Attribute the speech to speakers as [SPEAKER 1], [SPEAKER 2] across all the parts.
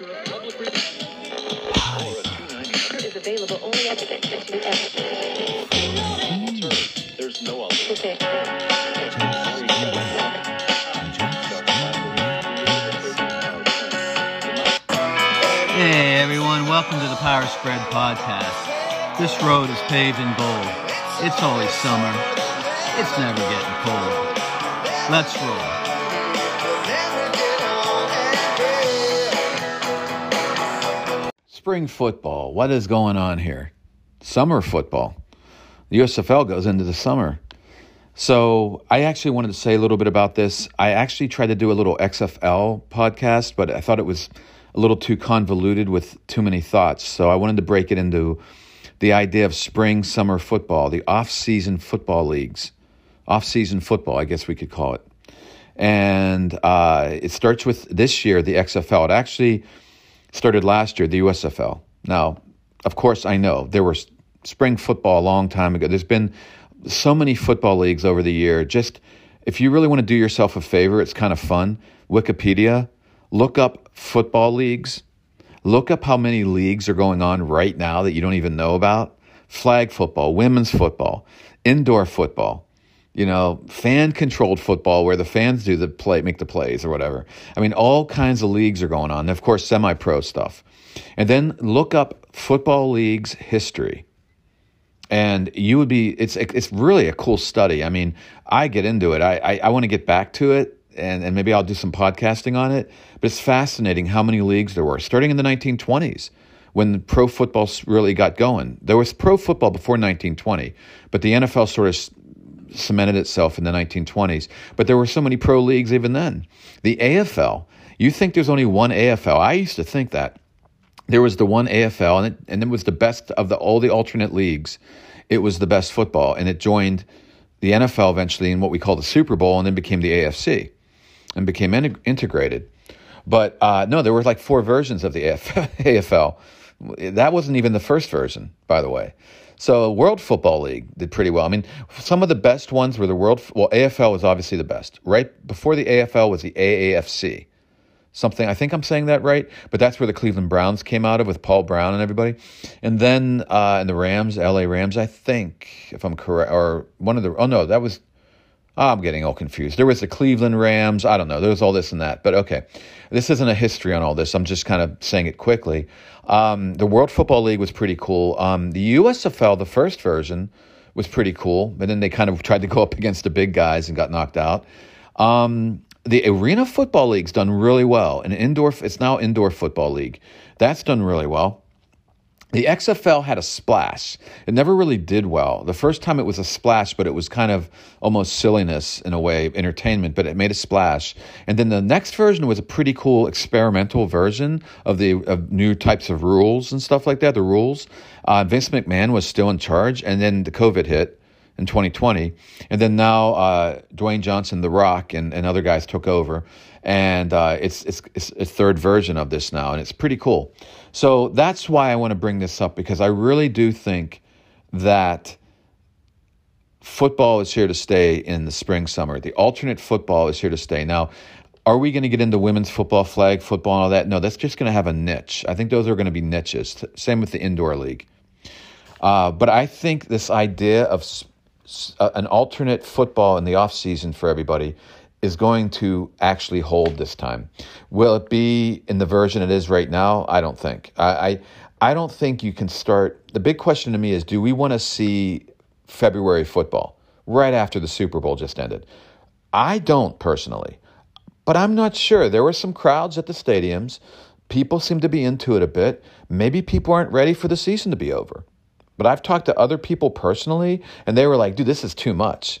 [SPEAKER 1] is available only at the
[SPEAKER 2] There's no other.
[SPEAKER 1] Okay.
[SPEAKER 3] Hey everyone, welcome to the Power Spread Podcast. This road is paved in gold. It's always summer. It's never getting cold. Let's roll. Spring football. What is going on here? Summer football. The USFL goes into the summer. So I actually wanted to say a little bit about this. I actually tried to do a little XFL podcast, but I thought it was a little too convoluted with too many thoughts. So I wanted to break it into the idea of spring summer football, the off-season football leagues, off-season football, I guess we could call it. And uh, it starts with this year the XFL. It actually started last year the USFL. Now, of course, I know there was spring football a long time ago. There's been so many football leagues over the year. Just if you really want to do yourself a favor, it's kind of fun. Wikipedia, look up football leagues. Look up how many leagues are going on right now that you don't even know about. Flag football, women's football, indoor football, you know, fan controlled football where the fans do the play, make the plays or whatever. I mean, all kinds of leagues are going on. And of course, semi pro stuff. And then look up football leagues history and you would be it's it's really a cool study i mean i get into it i i, I want to get back to it and, and maybe i'll do some podcasting on it but it's fascinating how many leagues there were starting in the 1920s when pro football really got going there was pro football before 1920 but the nfl sort of cemented itself in the 1920s but there were so many pro leagues even then the afl you think there's only one afl i used to think that there was the one AFL, and it, and it was the best of the all the alternate leagues. It was the best football, and it joined the NFL eventually in what we call the Super Bowl, and then became the AFC, and became in, integrated. But uh, no, there were like four versions of the AFL. That wasn't even the first version, by the way. So World Football League did pretty well. I mean, some of the best ones were the World. Well, AFL was obviously the best. Right before the AFL was the AAFC something. I think I'm saying that right, but that's where the Cleveland Browns came out of with Paul Brown and everybody. And then uh, and the Rams, LA Rams, I think, if I'm correct, or one of the. Oh no, that was. I'm getting all confused. There was the Cleveland Rams. I don't know. There was all this and that. But okay, this isn't a history on all this. I'm just kind of saying it quickly. Um, the World Football League was pretty cool. Um, the USFL, the first version, was pretty cool. But then they kind of tried to go up against the big guys and got knocked out. Um, the Arena Football League's done really well. An indoor, it's now indoor football league. That's done really well. The XFL had a splash. It never really did well. The first time it was a splash, but it was kind of almost silliness in a way, entertainment, but it made a splash. And then the next version was a pretty cool experimental version of the of new types of rules and stuff like that, the rules. Uh, Vince McMahon was still in charge, and then the COVID hit in 2020. And then now uh, Dwayne Johnson, The Rock, and, and other guys took over. And uh, it's, it's, it's a third version of this now, and it's pretty cool. So that's why I want to bring this up because I really do think that football is here to stay in the spring, summer. The alternate football is here to stay. Now, are we going to get into women's football, flag football, and all that? No, that's just going to have a niche. I think those are going to be niches. Same with the indoor league. Uh, but I think this idea of uh, an alternate football in the off season for everybody is going to actually hold this time. Will it be in the version it is right now? I don't think. I I, I don't think you can start. The big question to me is: Do we want to see February football right after the Super Bowl just ended? I don't personally, but I'm not sure. There were some crowds at the stadiums. People seem to be into it a bit. Maybe people aren't ready for the season to be over. But I've talked to other people personally, and they were like, dude, this is too much.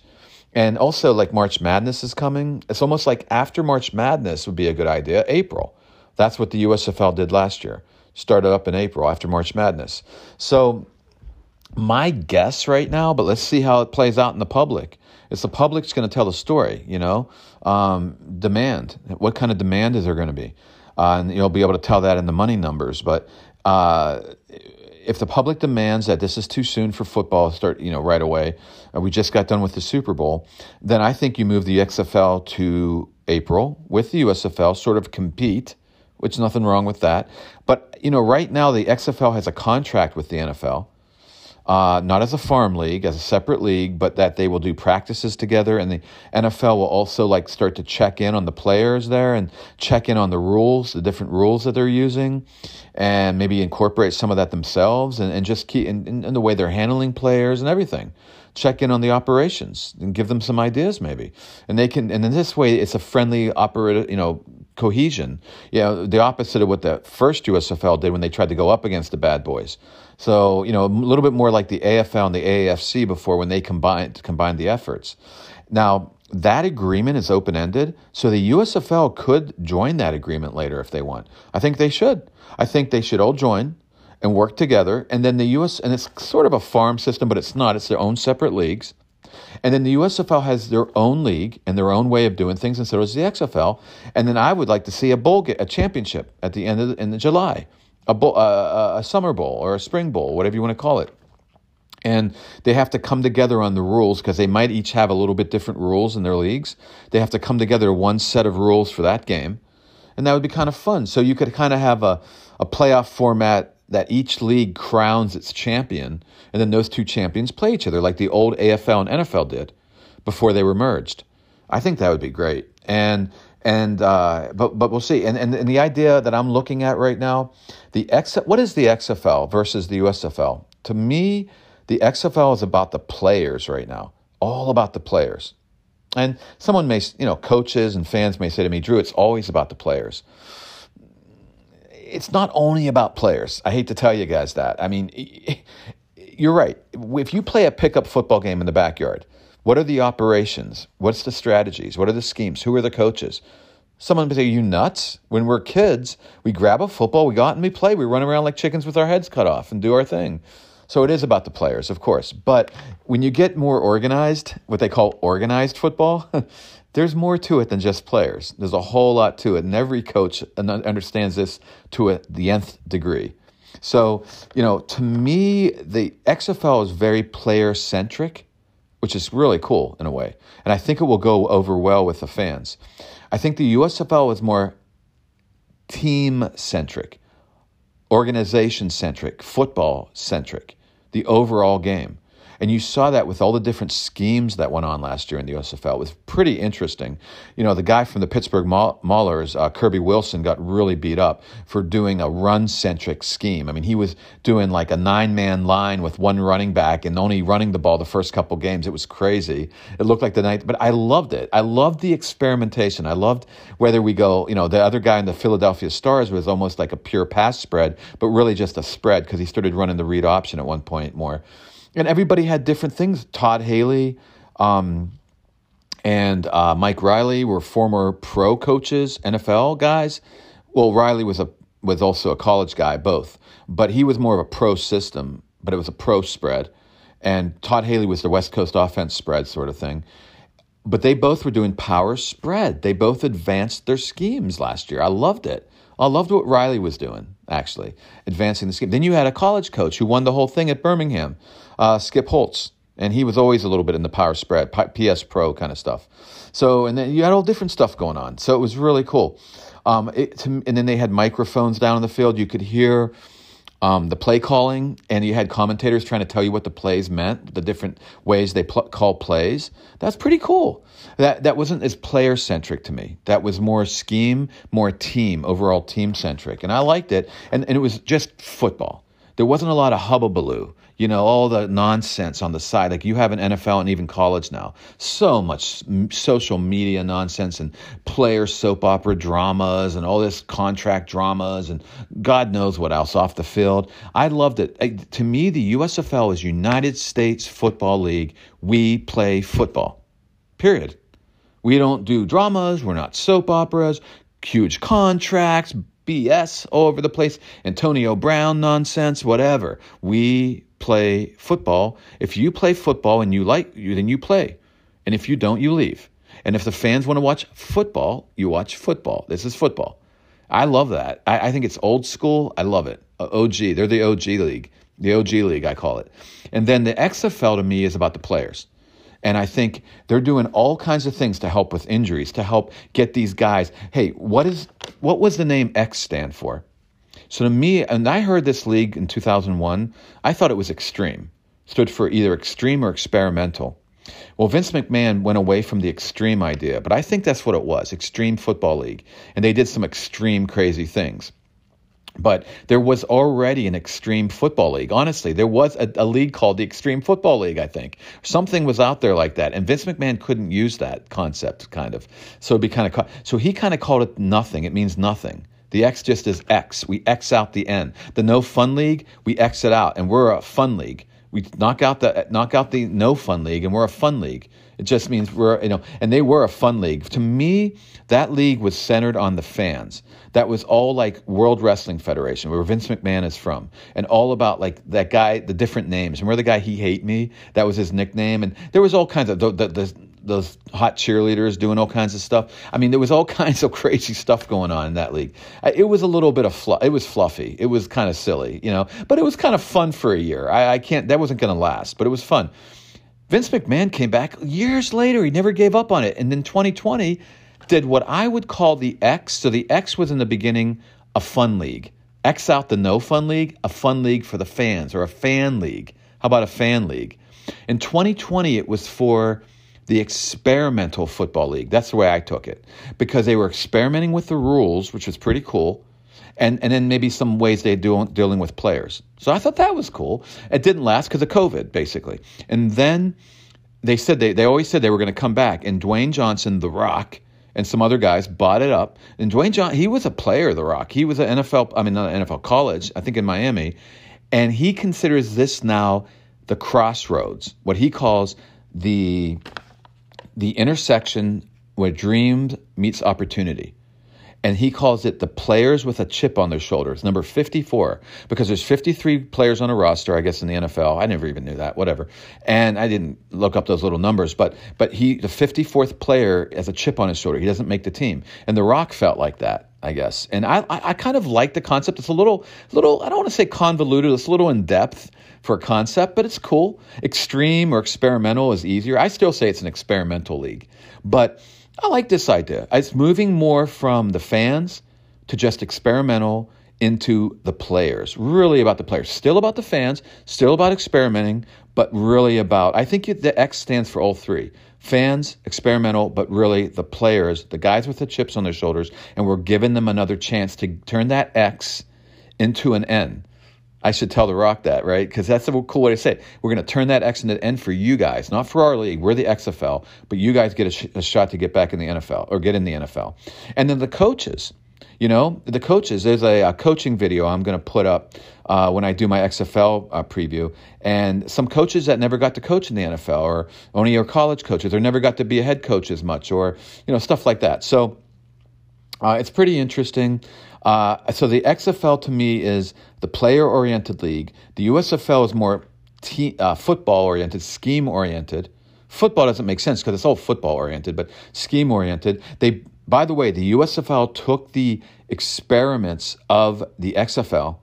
[SPEAKER 3] And also, like, March Madness is coming. It's almost like after March Madness would be a good idea. April. That's what the USFL did last year. Started up in April after March Madness. So, my guess right now, but let's see how it plays out in the public. Is the public's going to tell the story, you know? Um, demand. What kind of demand is there going to be? Uh, and you'll be able to tell that in the money numbers. But uh, if the public demands that this is too soon for football to start, you know, right away, we just got done with the Super Bowl, then I think you move the XFL to April with the USFL, sort of compete which nothing wrong with that. But you know, right now the XFL has a contract with the NFL uh, not as a farm league, as a separate league, but that they will do practices together, and the NFL will also like start to check in on the players there and check in on the rules, the different rules that they're using, and maybe incorporate some of that themselves, and, and just keep in, in, in the way they're handling players and everything. Check in on the operations and give them some ideas, maybe, and they can. And in this way, it's a friendly operator, you know, cohesion. You know, the opposite of what the first USFL did when they tried to go up against the bad boys. So, you know, a little bit more like the AFL and the AAFC before when they combined combined the efforts. Now, that agreement is open ended, so the USFL could join that agreement later if they want. I think they should. I think they should all join and work together, and then the US and it's sort of a farm system, but it's not. It's their own separate leagues. And then the USFL has their own league and their own way of doing things, and so does the XFL. And then I would like to see a bowl, get, a championship at the end of the, in July, a, bowl, uh, a summer bowl or a spring bowl, whatever you want to call it. And they have to come together on the rules because they might each have a little bit different rules in their leagues. They have to come together one set of rules for that game. And that would be kind of fun. So you could kind of have a, a playoff format that each league crowns its champion, and then those two champions play each other like the old AFL and NFL did before they were merged. I think that would be great. And and uh, but but we'll see. And, and and the idea that I'm looking at right now, the X what is the XFL versus the USFL? To me, the XFL is about the players right now, all about the players. And someone may, you know, coaches and fans may say to me, Drew, it's always about the players it's not only about players. I hate to tell you guys that. I mean, you're right. If you play a pickup football game in the backyard, what are the operations? What's the strategies? What are the schemes? Who are the coaches? Someone would say, You nuts? When we're kids, we grab a football, we go out and we play. We run around like chickens with our heads cut off and do our thing. So it is about the players, of course. But when you get more organized, what they call organized football, there's more to it than just players. There's a whole lot to it, and every coach understands this to a, the nth degree. So, you know, to me, the XFL is very player centric, which is really cool in a way. And I think it will go over well with the fans. I think the USFL is more team centric, organization centric, football centric, the overall game. And you saw that with all the different schemes that went on last year in the USFL. It was pretty interesting. You know, the guy from the Pittsburgh Maulers, uh, Kirby Wilson, got really beat up for doing a run centric scheme. I mean, he was doing like a nine man line with one running back and only running the ball the first couple games. It was crazy. It looked like the night, but I loved it. I loved the experimentation. I loved whether we go, you know, the other guy in the Philadelphia Stars was almost like a pure pass spread, but really just a spread because he started running the read option at one point more and everybody had different things. Todd Haley um, and uh, Mike Riley were former pro coaches, NFL guys. Well, Riley was a was also a college guy, both, but he was more of a pro system, but it was a pro spread. And Todd Haley was the West Coast offense spread sort of thing. But they both were doing power spread. They both advanced their schemes last year. I loved it. I loved what Riley was doing, actually, advancing the scheme. Then you had a college coach who won the whole thing at Birmingham uh, Skip Holtz, and he was always a little bit in the power spread, PS Pro kind of stuff. So, and then you had all different stuff going on. So it was really cool. Um, it, to, and then they had microphones down in the field. You could hear um, the play calling, and you had commentators trying to tell you what the plays meant, the different ways they pl- call plays. That's pretty cool. That that wasn't as player centric to me. That was more scheme, more team, overall team centric, and I liked it. And and it was just football. There wasn't a lot of hubbubaloo you know, all the nonsense on the side. Like you have an NFL and even college now. So much social media nonsense and player soap opera dramas and all this contract dramas and God knows what else off the field. I loved it. To me, the USFL is United States Football League. We play football, period. We don't do dramas. We're not soap operas, huge contracts, BS all over the place, Antonio Brown nonsense, whatever. We play football. If you play football and you like you, then you play. And if you don't, you leave. And if the fans want to watch football, you watch football. This is football. I love that. I, I think it's old school. I love it. Uh, OG. They're the OG league. The OG league, I call it. And then the XFL to me is about the players. And I think they're doing all kinds of things to help with injuries, to help get these guys. Hey, what is what was the name X stand for? So to me, and I heard this league in 2001, I thought it was extreme. Stood for either extreme or experimental. Well, Vince McMahon went away from the extreme idea, but I think that's what it was Extreme Football League. And they did some extreme, crazy things. But there was already an extreme football league. Honestly, there was a, a, league called the Extreme Football League, I think. Something was out there like that. And Vince McMahon couldn't use that concept, kind of. So it'd be kind of, so he kind of called it nothing. It means nothing. The X just is X. We X out the N. The no fun league, we X it out. And we're a fun league. We knock out the knock out the no fun league, and we're a fun league. It just means we're you know, and they were a fun league. To me, that league was centered on the fans. That was all like World Wrestling Federation, where Vince McMahon is from, and all about like that guy, the different names. Remember the guy he hate me? That was his nickname, and there was all kinds of the, the, the those hot cheerleaders doing all kinds of stuff. I mean, there was all kinds of crazy stuff going on in that league. It was a little bit of fluff. It was fluffy. It was kind of silly, you know, but it was kind of fun for a year. I, I can't. That wasn't going to last, but it was fun. Vince McMahon came back years later. He never gave up on it, and then 2020 did what I would call the X. So the X was in the beginning a fun league. X out the no fun league, a fun league for the fans, or a fan league. How about a fan league? In 2020, it was for the experimental football league. That's the way I took it because they were experimenting with the rules, which was pretty cool, and and then maybe some ways they do dealing with players. So I thought that was cool. It didn't last because of COVID, basically, and then they said they they always said they were going to come back, and Dwayne Johnson, The Rock. And some other guys bought it up. And Dwayne John, he was a player, The Rock. He was an NFL, I mean, not an NFL college, I think in Miami. And he considers this now the crossroads, what he calls the the intersection where dreams meets opportunity. And he calls it the players with a chip on their shoulders, number 54, because there's 53 players on a roster, I guess, in the NFL. I never even knew that, whatever. And I didn't look up those little numbers, but but he the 54th player has a chip on his shoulder. He doesn't make the team. And The Rock felt like that, I guess. And I, I, I kind of like the concept. It's a little, little, I don't want to say convoluted, it's a little in depth for a concept, but it's cool. Extreme or experimental is easier. I still say it's an experimental league, but I like this idea. It's moving more from the fans to just experimental into the players. Really about the players. Still about the fans, still about experimenting, but really about, I think the X stands for all three fans, experimental, but really the players, the guys with the chips on their shoulders, and we're giving them another chance to turn that X into an N. I should tell The Rock that, right? Because that's a cool way to say it. We're going to turn that X into N for you guys, not for our league. We're the XFL, but you guys get a, sh- a shot to get back in the NFL or get in the NFL. And then the coaches, you know, the coaches. There's a, a coaching video I'm going to put up uh, when I do my XFL uh, preview, and some coaches that never got to coach in the NFL, or only are college coaches, or never got to be a head coach as much, or you know, stuff like that. So uh, it's pretty interesting. Uh, so the XFL to me is the player-oriented league. The USFL is more te- uh, football-oriented, scheme-oriented. Football doesn't make sense because it's all football-oriented, but scheme-oriented. They, by the way, the USFL took the experiments of the XFL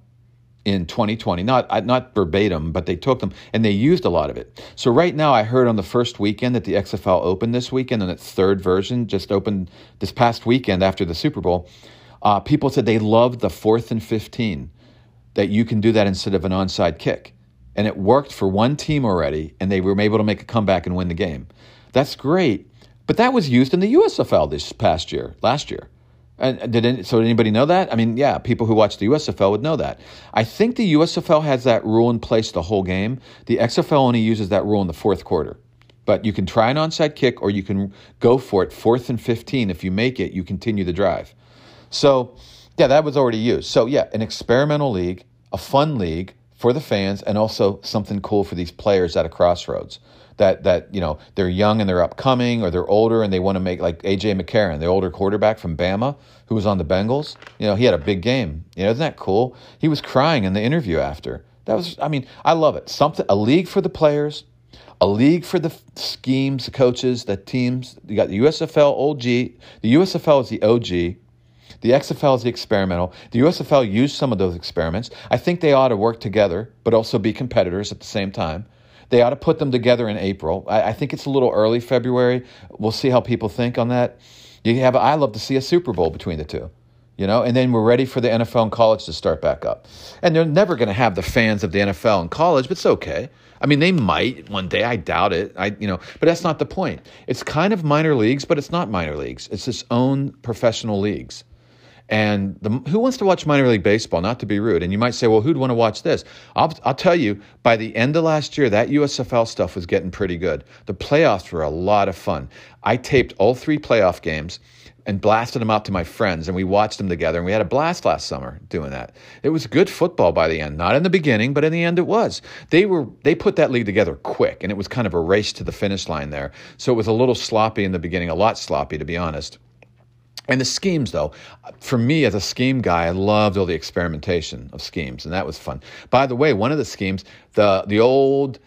[SPEAKER 3] in 2020. Not not verbatim, but they took them and they used a lot of it. So right now, I heard on the first weekend that the XFL opened this weekend, and its third version just opened this past weekend after the Super Bowl. Uh, people said they loved the fourth and 15, that you can do that instead of an onside kick. And it worked for one team already, and they were able to make a comeback and win the game. That's great. But that was used in the USFL this past year, last year. And did any, so? Did anybody know that? I mean, yeah, people who watch the USFL would know that. I think the USFL has that rule in place the whole game. The XFL only uses that rule in the fourth quarter. But you can try an onside kick, or you can go for it fourth and fifteen. If you make it, you continue the drive. So, yeah, that was already used. So, yeah, an experimental league, a fun league for the fans, and also something cool for these players at a crossroads. That that you know they're young and they're upcoming, or they're older and they want to make like AJ McCarron, the older quarterback from Bama who was on the Bengals. You know, he had a big game. You know, isn't that cool? He was crying in the interview after. That was, I mean, I love it. Something a league for the players, a league for the schemes, the coaches, the teams. You got the USFL OG. The USFL is the OG. The XFL is the experimental. The USFL used some of those experiments. I think they ought to work together, but also be competitors at the same time. They ought to put them together in April. I, I think it's a little early February. We'll see how people think on that. You have. I love to see a Super Bowl between the two you know, and then we're ready for the NFL and college to start back up. And they're never going to have the fans of the NFL and college, but it's okay. I mean, they might one day. I doubt it. I, you know, but that's not the point. It's kind of minor leagues, but it's not minor leagues. It's its own professional leagues. And the, who wants to watch minor league baseball? Not to be rude. And you might say, well, who'd want to watch this? I'll, I'll tell you, by the end of last year, that USFL stuff was getting pretty good. The playoffs were a lot of fun. I taped all three playoff games and blasted them out to my friends, and we watched them together, and we had a blast last summer doing that. It was good football by the end, not in the beginning, but in the end it was. They were they put that league together quick, and it was kind of a race to the finish line there. So it was a little sloppy in the beginning, a lot sloppy to be honest. And the schemes, though, for me as a scheme guy, I loved all the experimentation of schemes, and that was fun. By the way, one of the schemes, the the old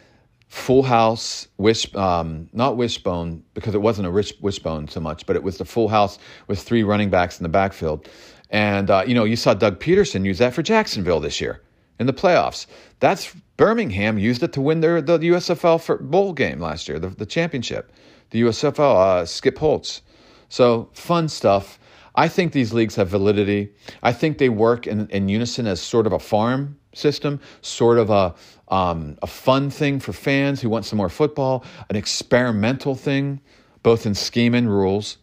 [SPEAKER 3] Full House, wish, um, not Wishbone, because it wasn't a rich Wishbone so much, but it was the Full House with three running backs in the backfield. And, uh, you know, you saw Doug Pederson use that for Jacksonville this year in the playoffs. That's Birmingham used it to win their the USFL for bowl game last year, the, the championship. The USFL, uh, Skip Holtz. So fun stuff. I think these leagues have validity. I think they work in, in unison as sort of a farm system, sort of a, um, a fun thing for fans who want some more football, an experimental thing, both in scheme and rules.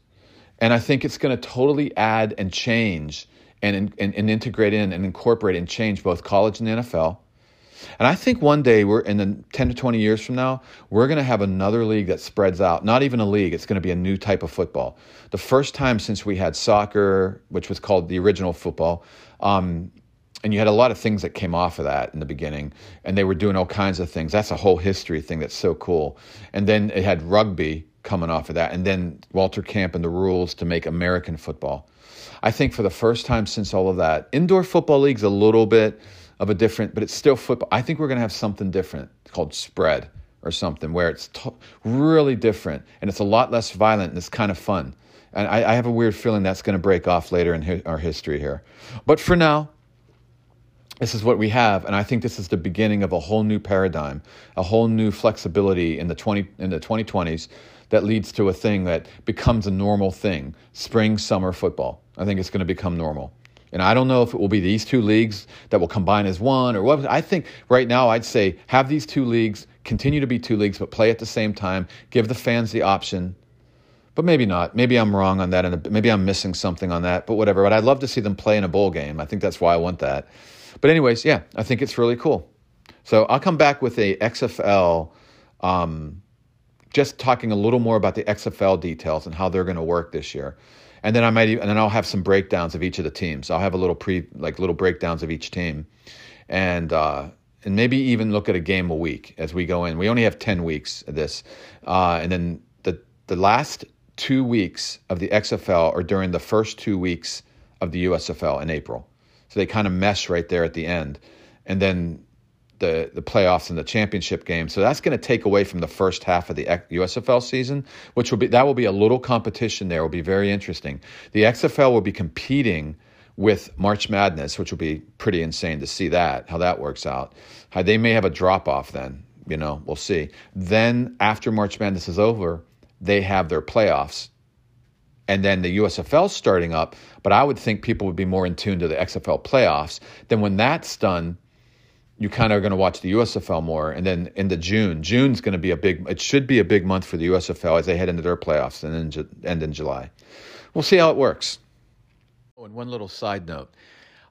[SPEAKER 3] And I think it's going to totally add and change and, and, and integrate in and incorporate and change both college and the NFL. And I think one day we're in the 10 to 20 years from now, we're going to have another league that spreads out. Not even a league, it's going to be a new type of football. The first time since we had soccer, which was called the original football, um, and you had a lot of things that came off of that in the beginning and they were doing all kinds of things that's a whole history thing that's so cool and then it had rugby coming off of that and then walter camp and the rules to make american football i think for the first time since all of that indoor football league's a little bit of a different but it's still football i think we're going to have something different called spread or something where it's t- really different and it's a lot less violent and it's kind of fun. And I, I have a weird feeling that's going to break off later in hi- our history here. But for now this is what we have and i think this is the beginning of a whole new paradigm a whole new flexibility in the 20 in the 2020s that leads to a thing that becomes a normal thing spring summer football. I think it's going to become normal and i don't know if it will be these two leagues that will combine as one or what i think right now i'd say have these two leagues continue to be two leagues but play at the same time give the fans the option but maybe not. Maybe I'm wrong on that, and maybe I'm missing something on that. But whatever. But I'd love to see them play in a bowl game. I think that's why I want that. But anyways, yeah, I think it's really cool. So I'll come back with a XFL, um, just talking a little more about the XFL details and how they're going to work this year. And then I might, and then I'll have some breakdowns of each of the teams. I'll have a little pre, like little breakdowns of each team, and uh, and maybe even look at a game a week as we go in. We only have ten weeks of this, uh, and then the the last two weeks of the XFL are during the first two weeks of the USFL in April. So they kind of mesh right there at the end. And then the the playoffs and the championship game. So that's going to take away from the first half of the USFL season, which will be that will be a little competition there. Will be very interesting. The XFL will be competing with March Madness, which will be pretty insane to see that how that works out. How they may have a drop off then. You know, we'll see. Then after March Madness is over, they have their playoffs and then the USFL starting up, but I would think people would be more in tune to the XFL playoffs. Then when that's done, you kind of are going to watch the USFL more. And then into June, June's going to be a big, it should be a big month for the USFL as they head into their playoffs and then end in July. We'll see how it works. Oh, and one little side note.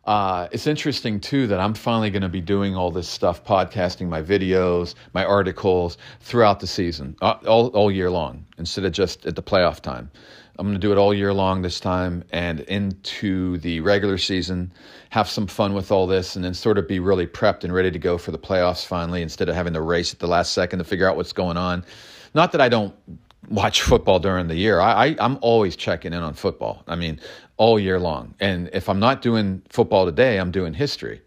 [SPEAKER 3] Uh, it's interesting too that I'm finally going to be doing all this stuff, podcasting my videos, my articles throughout the season, uh, all, all year long, instead of just at the playoff time. I'm going to do it all year long this time and into the regular season, have some fun with all this, and then sort of be really prepped and ready to go for the playoffs finally instead of having to race at the last second to figure out what's going on. Not that I don't watch football during the year. I, I, I'm always checking in on football. I mean, all year long. And if I'm not doing football today, I'm doing history.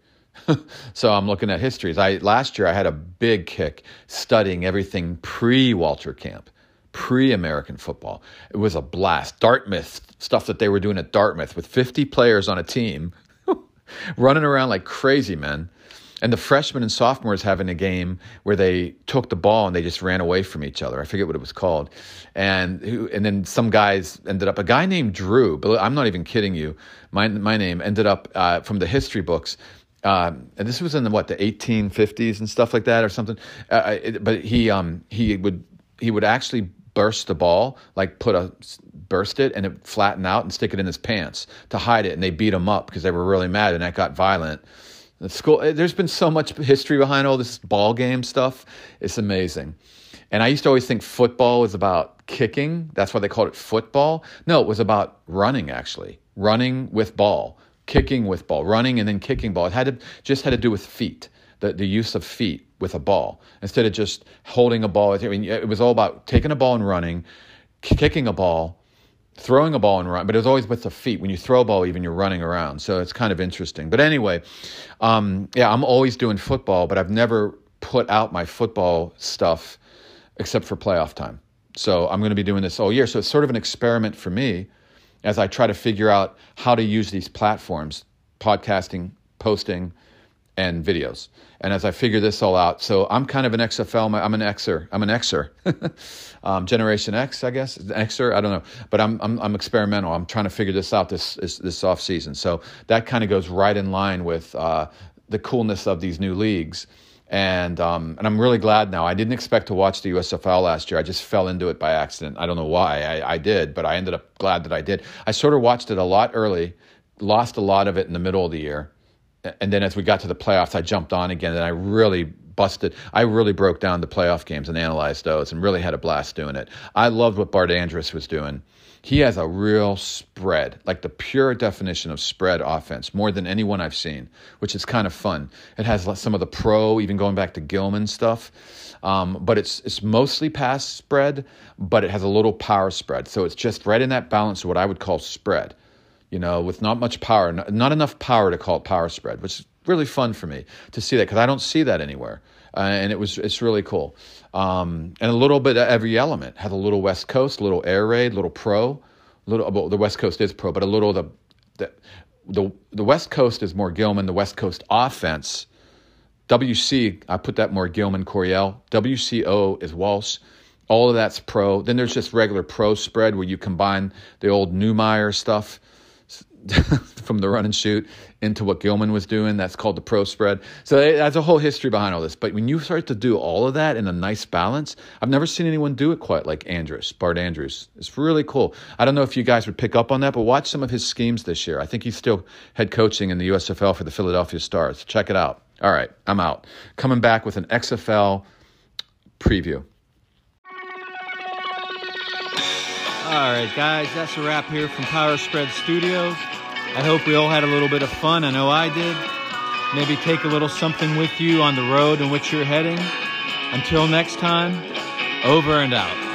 [SPEAKER 3] so I'm looking at histories. I last year I had a big kick studying everything pre Walter Camp pre American football. It was a blast. Dartmouth, stuff that they were doing at Dartmouth with 50 players on a team running around like crazy, men. and the freshmen and sophomores having a game where they took the ball and they just ran away from each other. I forget what it was called, and and then some guys ended up. A guy named Drew, but I'm not even kidding you. My my name ended up uh, from the history books. Um, and this was in the what the 1850s and stuff like that or something. Uh, it, but he um, he would he would actually burst the ball, like put a burst it and it flatten out and stick it in his pants to hide it. And they beat him up because they were really mad and that got violent. The school, eh, there's been so much history behind all this ball game stuff. It's amazing. And I used to always think football was about kicking. That's why they called it football. No, it was about running actually, running with ball, kicking with ball, running and then kicking ball. It had to just had to do with feet, the the use of feet with a ball instead of just holding a ball. I mean, it was all about taking a ball and running, kicking a ball, throwing a ball and run, but it was always with the feet. When you throw a ball, even you're running around. So it's kind of interesting. But anyway, um, yeah, I'm always doing football, but I've never put out my football stuff except for playoff time. So I'm going to be doing this all year. So it's sort of an experiment for me as I try to figure out how to use these platforms, podcasting, posting, and videos. And as I figure this all out, so I'm kind of an XFL. I'm an Xer. I'm an Xer. um, Generation X, I guess. Xer. I don't know, but I'm, I'm I'm experimental. I'm trying to figure this out this this, this off season. So that kind of goes right in line with uh, the coolness of these new leagues. And um, and I'm really glad now. I didn't expect to watch the USFL last year. I just fell into it by accident. I don't know why I, I did, but I ended up glad that I did. I sort of watched it a lot early, lost a lot of it in the middle of the year and then as we got to the playoffs, I jumped on again and I really busted. I really broke down the playoff games and analyzed those and really had a blast doing it. I loved what Bart Andrus was doing. He has a real spread, like the pure definition of spread offense, more than anyone I've seen, which is kind of fun. It has some of the pro, even going back to Gillman stuff, um, but it's it's mostly pass spread, but it has a little power spread. So it's just right in that balance of what I would call spread you know, with not much power, not enough power to call it power spread, which is really fun for me to see that because I don't see that anywhere. Uh, and it was it's really cool. Um, and a little bit of every element had a little West Coast, a little air raid, a little pro, little well, the West Coast is pro, but a little the the the, the West Coast is more Gillman, the West Coast offense. WC, I put that more Gillman Coryell. WCO is Walsh. All of that's pro. Then there's just regular pro spread where you combine the old Neumeier stuff from the run and shoot into what Gillman was doing. That's called the pro spread. So eh, that's a whole history behind all this. But when you start to do all of that in a nice balance, I've never seen anyone do it quite like Andrus, Bart Andrus. It's really cool. I don't know if you guys would pick up on that, but watch some of his schemes this year. I think he's still head coaching in the USFL for the Philadelphia Stars. Check it out. All right, I'm out. Coming back with an XFL preview.
[SPEAKER 4] All right, guys, that's a wrap here from Power Spread Studios. I hope we all had a little bit of fun. I know I did. Maybe take a little something with you on the road in which you're heading. Until next time, over and out.